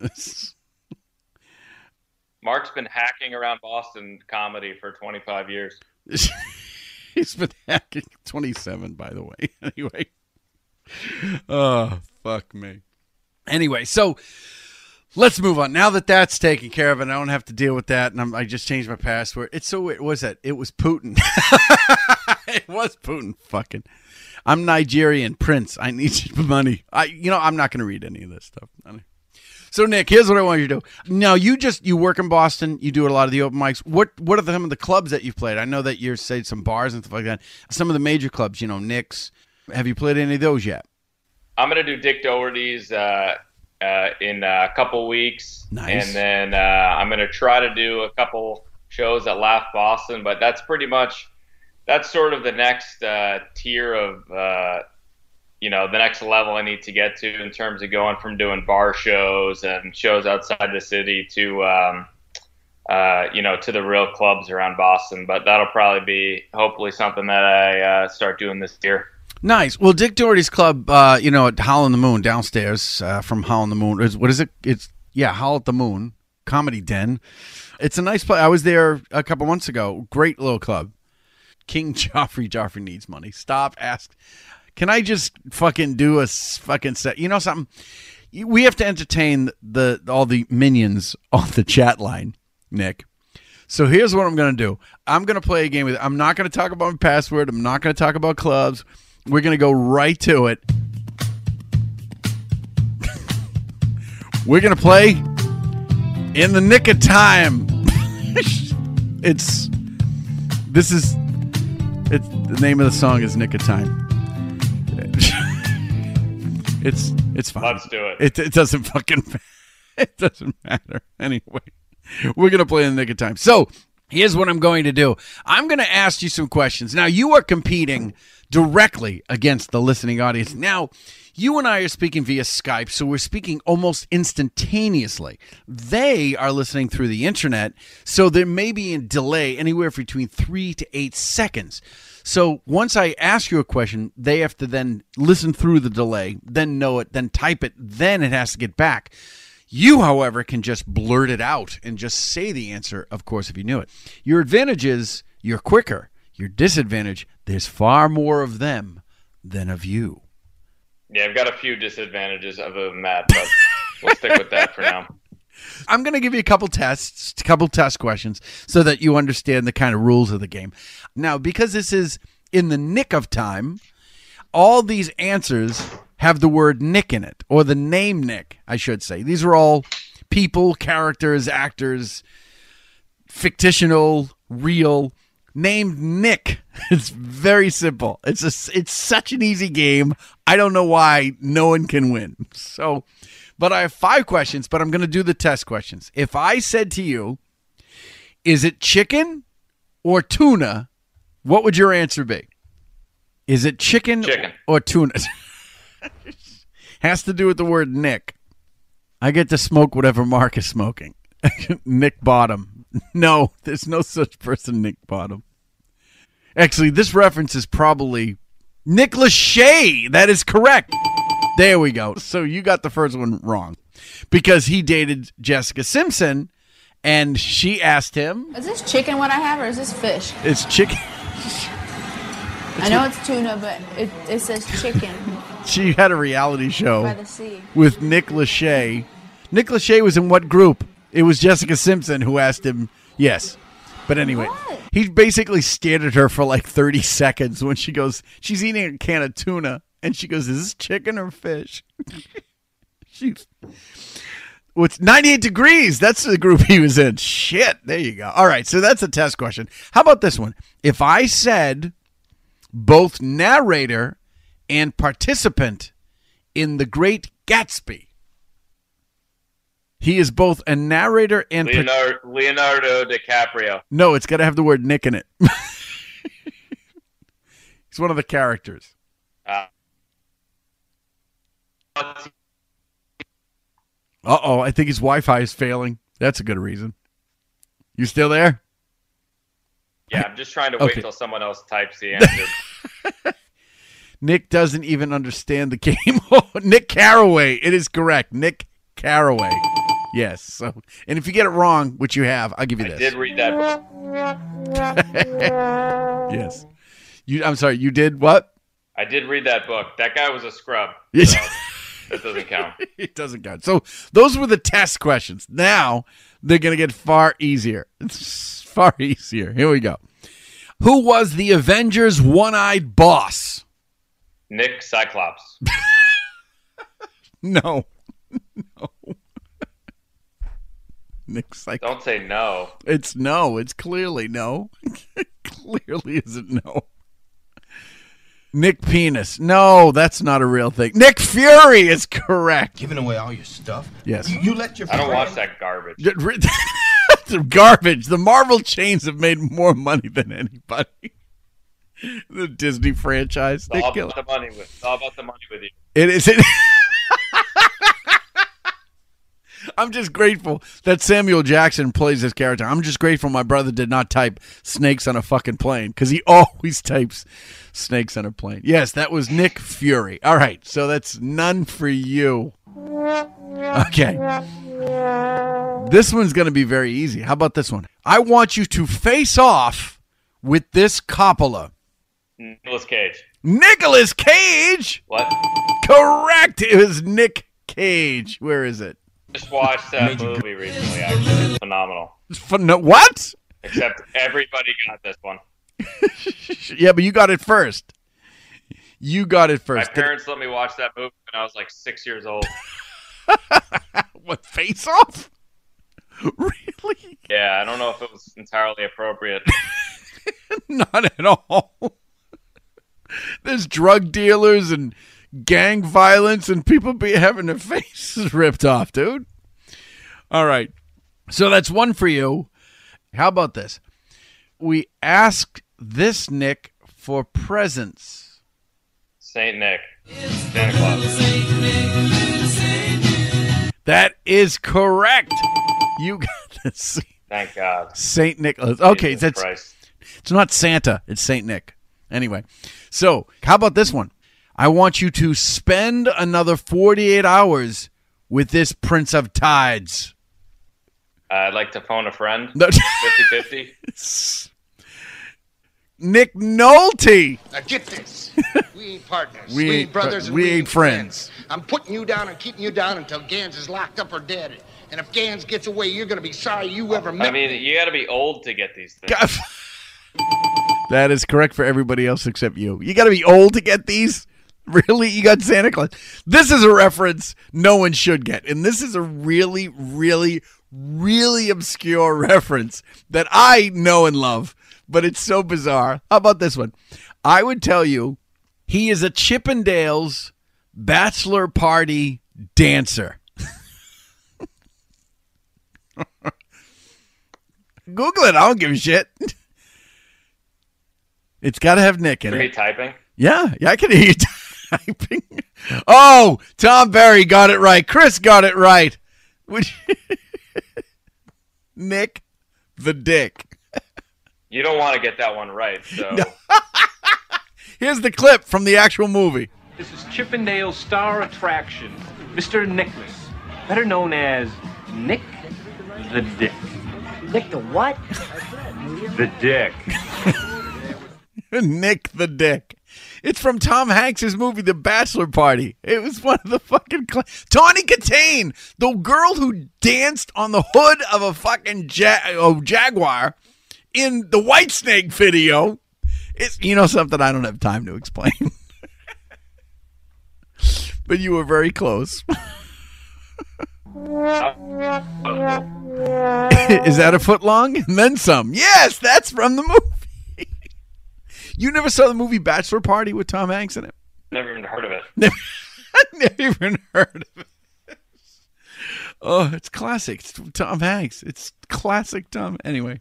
Mark's been hacking around Boston comedy for 25 years. He's been hacking 27, by the way. Anyway. Oh, fuck me. Anyway, so let's move on. Now that that's taken care of and I don't have to deal with that, and I'm, I just changed my password. It's so weird. What was that? It was Putin. it was Putin. Fucking. I'm Nigerian Prince. I need money. I, you know, I'm not going to read any of this stuff. So Nick, here's what I want you to do. Now you just you work in Boston. You do a lot of the open mics. What what are some of the clubs that you've played? I know that you're say some bars and stuff like that. Some of the major clubs, you know, Nick's, Have you played any of those yet? I'm gonna do Dick Doherty's uh, uh, in a couple weeks, Nice. and then uh, I'm gonna try to do a couple shows at Laugh Boston. But that's pretty much that's sort of the next uh, tier of uh, you know the next level I need to get to in terms of going from doing bar shows and shows outside the city to um, uh, you know to the real clubs around Boston. But that'll probably be hopefully something that I uh, start doing this year. Nice. Well, Dick Doherty's club, uh, you know, at Howl in the Moon downstairs uh, from Howl in the Moon. Is, what is it? It's yeah, Howl at the Moon Comedy Den. It's a nice place. I was there a couple months ago. Great little club. King Joffrey. Joffrey needs money. Stop. Ask. Can I just fucking do a fucking set? You know something? We have to entertain the all the minions on the chat line, Nick. So here's what I'm to do. I'm to play a game with. I'm not to talk about my password. I'm not to talk about clubs. We're going to go right to it. We're going to play in the nick of time. it's this is it's the name of the song is Nick of Time. it's it's fine. Let's do it. It, it doesn't fucking it doesn't matter anyway. We're gonna play in the nick of time. So here's what I'm going to do. I'm gonna ask you some questions. Now you are competing directly against the listening audience. Now you and I are speaking via Skype, so we're speaking almost instantaneously. They are listening through the internet, so there may be a delay anywhere between three to eight seconds. So once I ask you a question, they have to then listen through the delay, then know it, then type it, then it has to get back. You, however, can just blurt it out and just say the answer, of course, if you knew it. Your advantage is you're quicker. Your disadvantage, there's far more of them than of you. Yeah, I've got a few disadvantages other than that, but we'll stick with that for now. I'm going to give you a couple tests, a couple test questions, so that you understand the kind of rules of the game. Now, because this is in the nick of time, all these answers have the word Nick in it, or the name Nick, I should say. These are all people, characters, actors, fictional, real, named Nick. It's very simple. It's a, it's such an easy game. I don't know why no one can win. So, but I have five questions, but I'm going to do the test questions. If I said to you, is it chicken or tuna? What would your answer be? Is it chicken, Chicken. or tuna? Has to do with the word Nick. I get to smoke whatever Mark is smoking. Nick Bottom. No, there's no such person, Nick Bottom. Actually, this reference is probably Nick Lachey. That is correct. There we go. So you got the first one wrong because he dated Jessica Simpson and she asked him, Is this chicken what I have, or is this fish? It's chicken. I know it's tuna, but it, it says chicken. She had a reality show By the sea. with Nick Lachey. Nick Lachey was in what group? It was Jessica Simpson who asked him, yes. But anyway, he basically stared at her for like 30 seconds when she goes, she's eating a can of tuna. And she goes, is this chicken or fish? she's. It's 98 degrees. That's the group he was in. Shit. There you go. All right. So that's a test question. How about this one? If I said both narrator and participant in The Great Gatsby, he is both a narrator and. Leonardo, Leonardo DiCaprio. no, it's got to have the word Nick in it. He's one of the characters. Uh, Uh oh, I think his Wi Fi is failing. That's a good reason. You still there? yeah, I'm just trying to wait Okay. till someone else types the answer. Nick doesn't even understand the game. Nick Carraway. It is correct. Nick Carraway. Yes. So, and if you get it wrong, which you have, I'll give you I this. did read that book. yes. You. I'm sorry. You did what? I did read that book. That guy was a scrub. Yes. So that doesn't count. it doesn't count. So those were the test questions. Now they're going to get far easier. It's far easier. Here we go. Who was the Avengers' one-eyed boss? Nick Cyclops. No. no. Nick Cyclops. Don't say no. It's no. It's clearly no. it clearly isn't no. Nick Penis. No, that's not a real thing. Nick Fury is correct. Giving away all your stuff. Yes. You, you let your I don't friend- watch that garbage. Some garbage. The Marvel chains have made more money than anybody. the Disney franchise. It's all about the money with. It's all about the money with you. It is. It, I'm just grateful that Samuel Jackson plays this character. I'm just grateful my brother did not type snakes on a fucking plane because he always types snakes on a plane. Yes, that was Nick Fury. All right, so that's none for you. Okay. This one's going to be very easy. How about this one? I want you to face off with this Coppola. Nicolas Cage. Nicolas Cage. What? Correct. It was Nick Cage. Where is it? Just watched that movie recently. Actually, it's phenomenal. Phen- no- what? Except everybody got this one. Yeah, but you got it first. You got it first. My first. parents let me watch that movie when I was like six years old. what face off? Really? Yeah, I don't know if it was entirely appropriate. Not at all. There's drug dealers and gang violence and people be having their faces ripped off, dude. All right. So that's one for you. How about this? We asked this Nick for presents. Saint Nick, Santa Claus. That is correct. You got this. Thank God. Saint Nicholas. Okay, Jesus that's Christ. it's not Santa. It's Saint Nick. Anyway, so how about this one? I want you to spend another forty-eight hours with this Prince of Tides. I'd like to phone a friend. No. 50-50. Nick Nolte. Now get this. We ain't partners. We We, ain't ain't brothers. fr- and we we, ain't ain't friends. friends. I'm putting you down and keeping you down until Ganz is locked up or dead. And if Ganz gets away, you're gonna be sorry you ever met I mean, you got to be old to get these things. That is correct for everybody else except you. You got to be old to get these. Really? You got Santa Claus. This is a reference no one should get. And this is a really, really, really obscure reference that I know and love, but it's so bizarre. How about this one? I would tell you he is a Chippendales bachelor party dancer. Google it. I don't give a shit. It's got to have Nick in Are it. you typing? Yeah, yeah, I can hear you typing. Oh, Tom Barry got it right. Chris got it right. Would you- Nick the Dick. You don't want to get that one right, so Here's the clip from the actual movie. This is Chippendale star attraction, Mr. Nicholas, better known as Nick the Dick. Nick the what? The Dick. Nick the Dick. It's from Tom Hanks's movie The Bachelor Party. It was one of the fucking cla Tawny Kitaen, the girl who danced on the hood of a fucking ja- oh, Jaguar in the Whitesnake video. It's you know something I don't have time to explain. but you were very close. Is that a foot long? And then some. Yes, that's from the movie. You never saw the movie Bachelor Party with Tom Hanks in it? never even heard of it. Never, never even heard of it. Oh, it's classic. It's Tom Hanks. It's classic Tom. Anyway,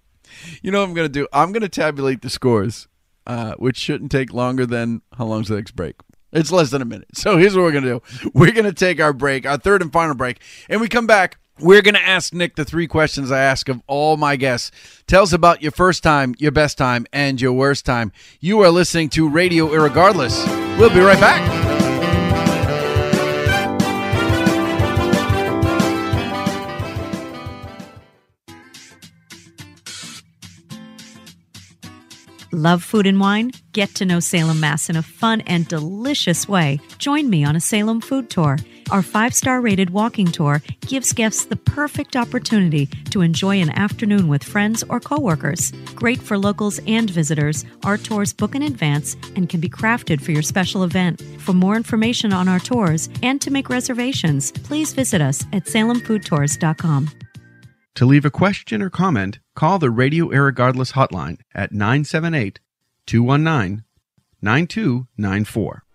you know what I'm going to do? I'm going to tabulate the scores, uh, which shouldn't take longer than how long's the next break? It's less than a minute. So here's what we're going to do we're going to take our break, our third and final break, and we come back. We're going to ask Nick the three questions I ask of all my guests. Tell us about your first time, your best time, and your worst time. You are listening to Radio Irregardless. We'll be right back. Love food and wine? Get to know Salem, Mass in a fun and delicious way. Join me on a Salem food tour. Our five star rated walking tour gives guests the perfect opportunity to enjoy an afternoon with friends or coworkers. Great for locals and visitors, our tours book in advance and can be crafted for your special event. For more information on our tours and to make reservations, please visit us at salemfoodtours.com. To leave a question or comment, call the Radio Irregardless hotline at 978 219 9294.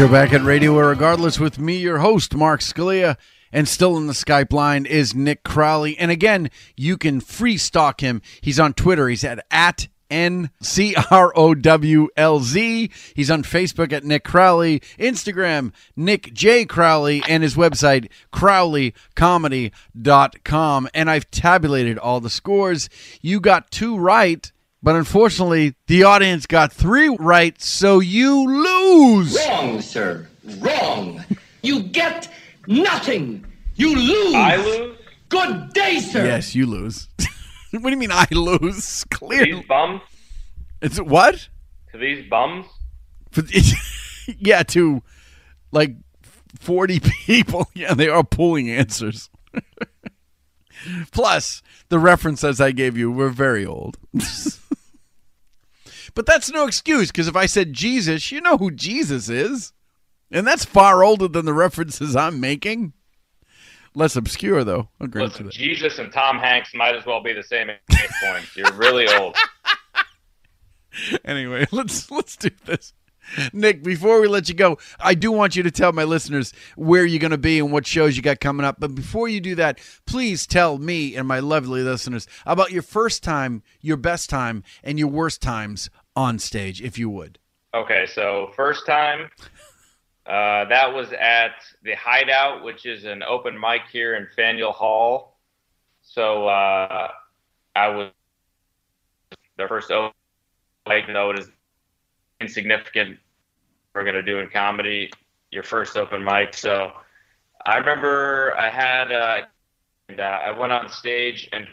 You're back at Radio Regardless with me, your host, Mark Scalia. And still in the Skype line is Nick Crowley. And again, you can free stalk him. He's on Twitter. He's at, at N C R O W L Z. He's on Facebook at Nick Crowley, Instagram, Nick J. Crowley, and his website, crowleycomedy.com. And I've tabulated all the scores. You got two right, but unfortunately, the audience got three right, so you lose. Wrong, sir. Wrong. You get nothing. You lose. I lose. Good day, sir. Yes, you lose. what do you mean I lose? To Clearly. these bums. It's what? To these bums. For- yeah, to like 40 people. Yeah, they are pulling answers. Plus, the references I gave you were very old. but that's no excuse because if I said Jesus, you know who Jesus is. And that's far older than the references I'm making. Less obscure, though. Grant Listen, that. Jesus and Tom Hanks might as well be the same age point. You're really old. anyway, let's let's do this. Nick, before we let you go, I do want you to tell my listeners where you're going to be and what shows you got coming up. But before you do that, please tell me and my lovely listeners about your first time, your best time, and your worst times on stage, if you would. Okay, so first time, uh, that was at the Hideout, which is an open mic here in Faneuil Hall. So uh, I was the first open mic, is insignificant. We're gonna do in comedy your first open mic. So I remember I had uh, and, uh, I went on stage and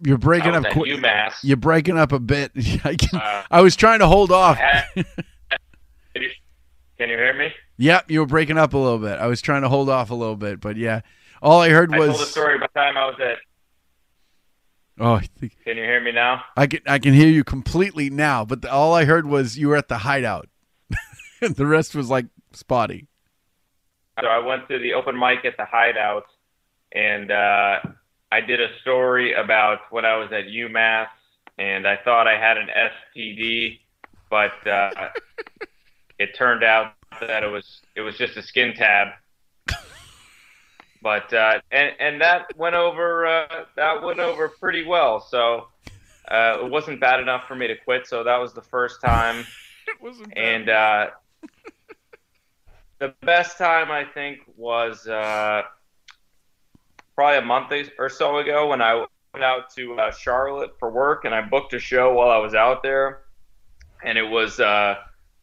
You're breaking up. quick. UMass. You're breaking up a bit. I, can, Uh, I was trying to hold off. had- Can you, hear me? Yep, you were breaking up a little bit. I was trying to hold off a little bit, but yeah, all I heard I told the was. story by the time I was at. Oh, I think- Can you hear me now? I can I can hear you completely now, but the, all I heard was you were at the hideout. the rest was like spotty. So I went to the open mic at the Hideout, and uh, I did a story about when I was at UMass, and I thought I had an STD, but uh, it turned out that it was it was just a skin tab. But uh, and and that went over uh, that went over pretty well. So uh, it wasn't bad enough for me to quit. So that was the first time. it wasn't and uh, the best time I think was uh, probably a month or so ago when I went out to uh, Charlotte for work and I booked a show while I was out there, and it was uh,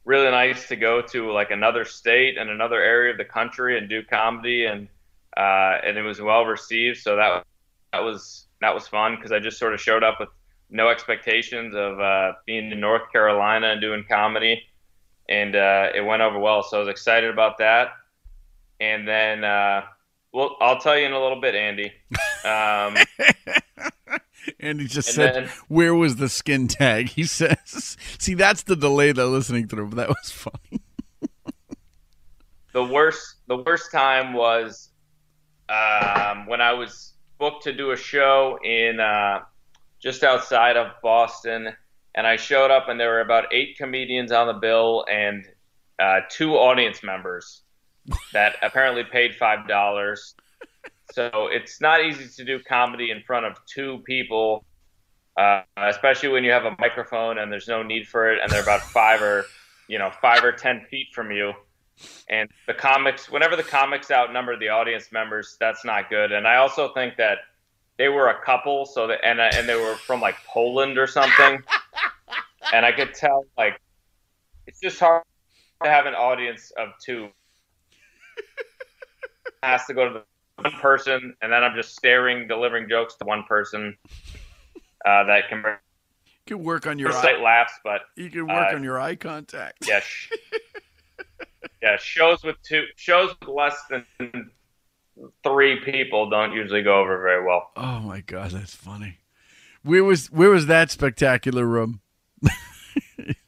really nice to go to like another state and another area of the country and do comedy and uh, and it was well received. So that that was that was fun because I just sort of showed up with no expectations of uh, being in North Carolina and doing comedy, and uh, it went over well. So I was excited about that. And then, uh, well, I'll tell you in a little bit, Andy. Um, And he just And said, then- "Where was the skin tag?" He says, "See, that's the delay they're listening through." But that was funny. the worst the worst time was um, when I was booked to do a show in uh, just outside of Boston, and I showed up, and there were about eight comedians on the bill and uh, two audience members that apparently paid five dollars. So it's not easy to do comedy in front of two people, uh, especially when you have a microphone and there's no need for it, and they're about five or you know five or ten feet from you and the comics whenever the comics outnumber the audience members that's not good and i also think that they were a couple so that and, uh, and they were from like poland or something and i could tell like it's just hard to have an audience of two has to go to the one person and then i'm just staring delivering jokes to one person uh, that can You can work on your eye. laughs but You can work uh, on your eye contact. yeah, sh- yeah. Shows with two shows with less than three people don't usually go over very well. Oh my god, that's funny. Where was where was that spectacular room?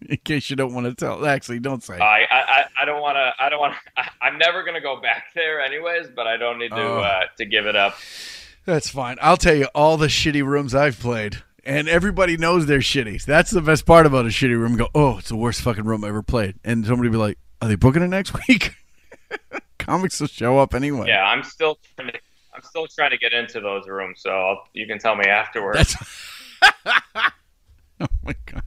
In case you don't want to tell, actually, don't say. I I, I don't want to. I don't want. to I'm never gonna go back there anyways. But I don't need to Oh. uh, to give it up. That's fine. I'll tell you all the shitty rooms I've played, and everybody knows they're shitty. That's the best part about a shitty room. Go, oh, it's the worst fucking room I ever played, and somebody be like, are they booking it next week? Comics will show up anyway. Yeah, I'm still trying to, I'm still trying to get into those rooms, so I'll, you can tell me afterwards. oh my god,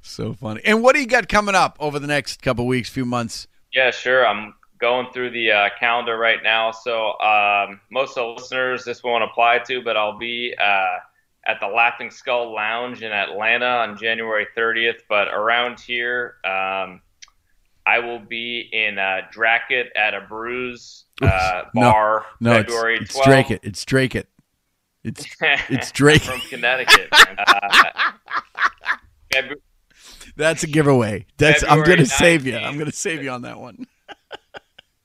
so funny. And what do you got coming up over the next couple weeks, few months? Yeah, sure. I'm going through the uh, calendar right now. So um, most of the listeners, this won't apply to, but I'll be uh, at the Laughing Skull Lounge in Atlanta on January 30th. But around here, um, I will be in uh, Dracut at a Brews uh, No, bar no, it's- February it's, 12th. Drake it. It's Drake it. It's it's Drake. from Connecticut. Uh, February, That's a giveaway. That's I'm gonna save you. I'm gonna save you on that one.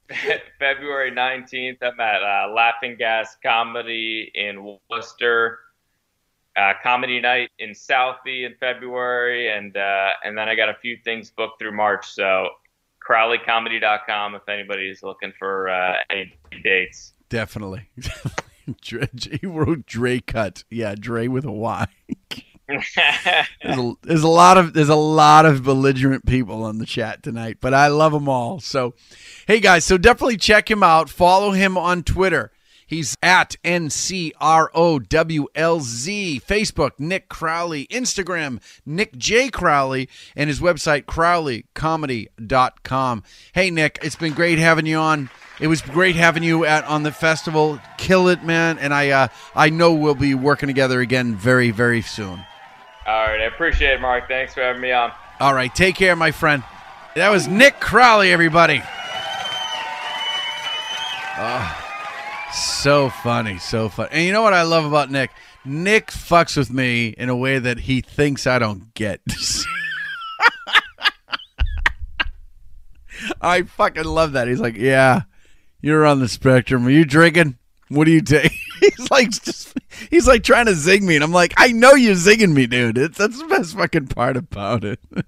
February 19th, I'm at uh, Laughing Gas Comedy in Worcester. Uh, comedy night in Southie in February, and uh, and then I got a few things booked through March. So CrowleyComedy.com if anybody's looking for uh, any dates. Definitely. Dre, he wrote Dre cut. Yeah, Dre with a Y. There's a, there's a lot of there's a lot of belligerent people on the chat tonight, but I love them all. So, hey guys, so definitely check him out. Follow him on Twitter. He's at N C R O W L Z. Facebook, Nick Crowley. Instagram, Nick J. Crowley. And his website, crowleycomedy.com. Hey, Nick, it's been great having you on. It was great having you at on the festival. Kill it, man. And I, uh, I know we'll be working together again very, very soon. All right, I appreciate it, Mark. Thanks for having me on. All right, take care, my friend. That was Nick Crowley, everybody. Oh, so funny, so funny. And you know what I love about Nick? Nick fucks with me in a way that he thinks I don't get. I fucking love that. He's like, "Yeah, you're on the spectrum. Are you drinking? What do you take?" he's like, just he's like trying to zig me, and I'm like, "I know you're zigging me, dude. It's, that's the best fucking part about it."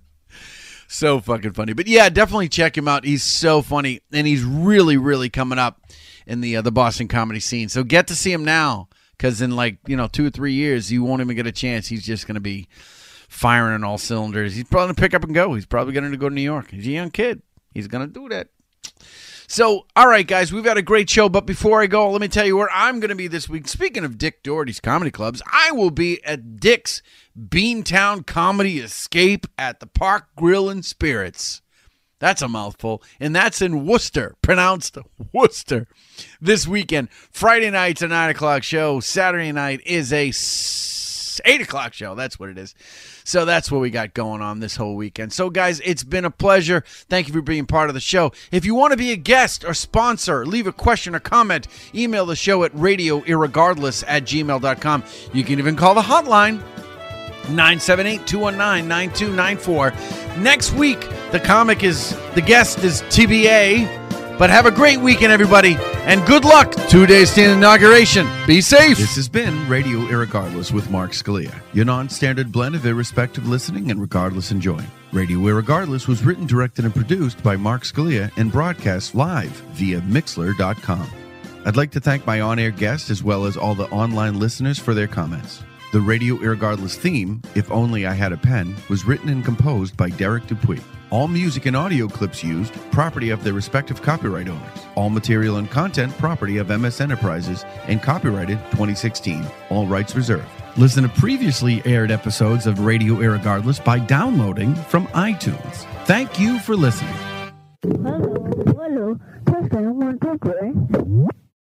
so fucking funny. But yeah, definitely check him out. He's so funny, and he's really, really coming up in the uh, the Boston comedy scene. So get to see him now, because in like you know two or three years, you won't even get a chance. He's just gonna be firing on all cylinders. He's probably gonna pick up and go. He's probably gonna go to New York. He's a young kid. He's gonna do that. So, all right, guys, we've had a great show. But before I go, let me tell you where I'm going to be this week. Speaking of Dick Doherty's comedy clubs, I will be at Dick's Beantown Comedy Escape at the Park Grill and Spirits. That's a mouthful. And that's in Worcester, pronounced Worcester, this weekend. Friday night's a 9 o'clock show. Saturday night is a 8 o'clock show. That's what it is. So that's what we got going on this whole weekend. So, guys, it's been a pleasure. Thank you for being part of the show. If you want to be a guest or sponsor, leave a question or comment, email the show at radioirregardless at gmail.com. You can even call the hotline 978 219 9294. Next week, the comic is, the guest is TBA. But have a great weekend, everybody, and good luck two days to inauguration. Be safe. This has been Radio Irregardless with Mark Scalia, your non-standard blend of irrespective listening and regardless enjoying. Radio Irregardless was written, directed, and produced by Mark Scalia and broadcast live via Mixler.com. I'd like to thank my on-air guests as well as all the online listeners for their comments. The Radio Irregardless theme, If Only I Had a Pen, was written and composed by Derek Dupuy. All music and audio clips used, property of their respective copyright owners. All material and content, property of MS Enterprises and copyrighted 2016. All rights reserved. Listen to previously aired episodes of Radio Irregardless by downloading from iTunes. Thank you for listening. Hello, hello. Testing.